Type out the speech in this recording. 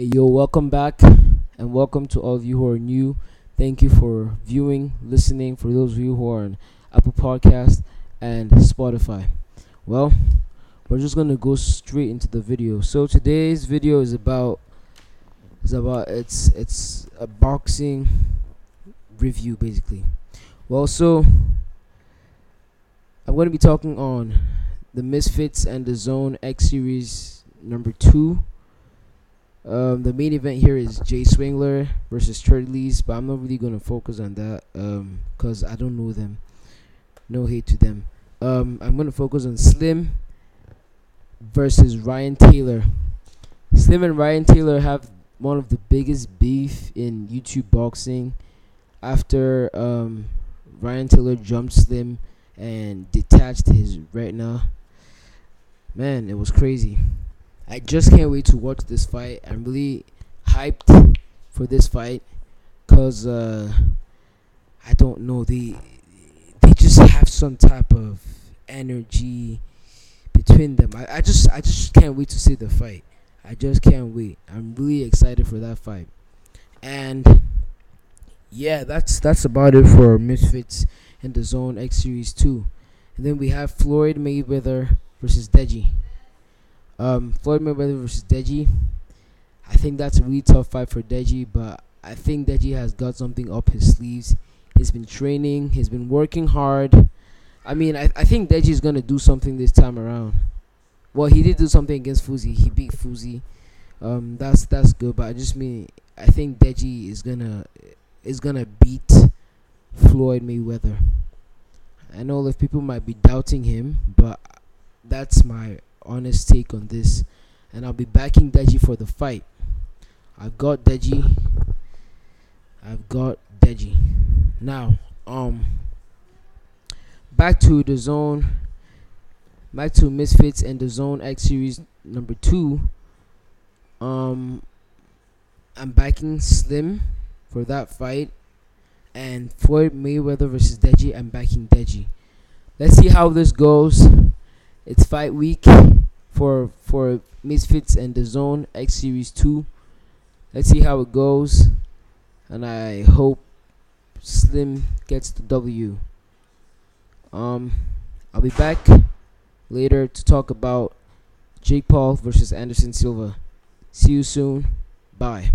Hey, yo, welcome back and welcome to all of you who are new. Thank you for viewing, listening, for those of you who are on Apple Podcast and Spotify. Well, we're just gonna go straight into the video. So today's video is about is about it's it's a boxing review basically. Well, so I'm gonna be talking on the Misfits and DAZN X Series number two um, the main event here is Jay Swingler versus Cherdleys, but I'm not really gonna focus on that um, cause I don't know them. No hate to them. Um, I'm gonna focus on Slim versus Ryan Taylor. Slim and Ryan Taylor have one of the biggest beef in YouTube boxing after um, Ryan Taylor jumped Slim and detached his retina. Man, it was crazy. I just can't wait to watch this fight. I'm really hyped for this fight because uh, I don't know they they just have some type of energy between them. I, I just I just can't wait to see the fight. I just can't wait. I'm really excited for that fight. And yeah, that's that's about it for Misfits in DAZN X Series 2. And then we have Floyd Mayweather versus Deji. Um, Floyd Mayweather versus Deji. I think that's a really tough fight for Deji, but I think Deji has got something up his sleeves. He's been training. He's been working hard. I mean, I, I think Deji is gonna do something this time around. Well, he did do something against Fousey. He beat Fousey. Um, that's that's good. But I just mean, I think Deji is gonna is gonna beat Floyd Mayweather. I know if people might be doubting him, but that's my honest take on this, and I'll be backing Deji for the fight. I've got Deji. I've got Deji. Now, um, back to the zone. Back to Misfits and DAZN X Series number two. Um, I'm backing Slim for that fight, and Floyd Mayweather versus Deji. I'm backing Deji. Let's see how this goes. It's fight week for for Misfits and DAZN X Series 2. Let's see how it goes. And I hope Slim gets the W. Um I'll be back later to talk about Jake Paul versus Anderson Silva. See you soon. Bye.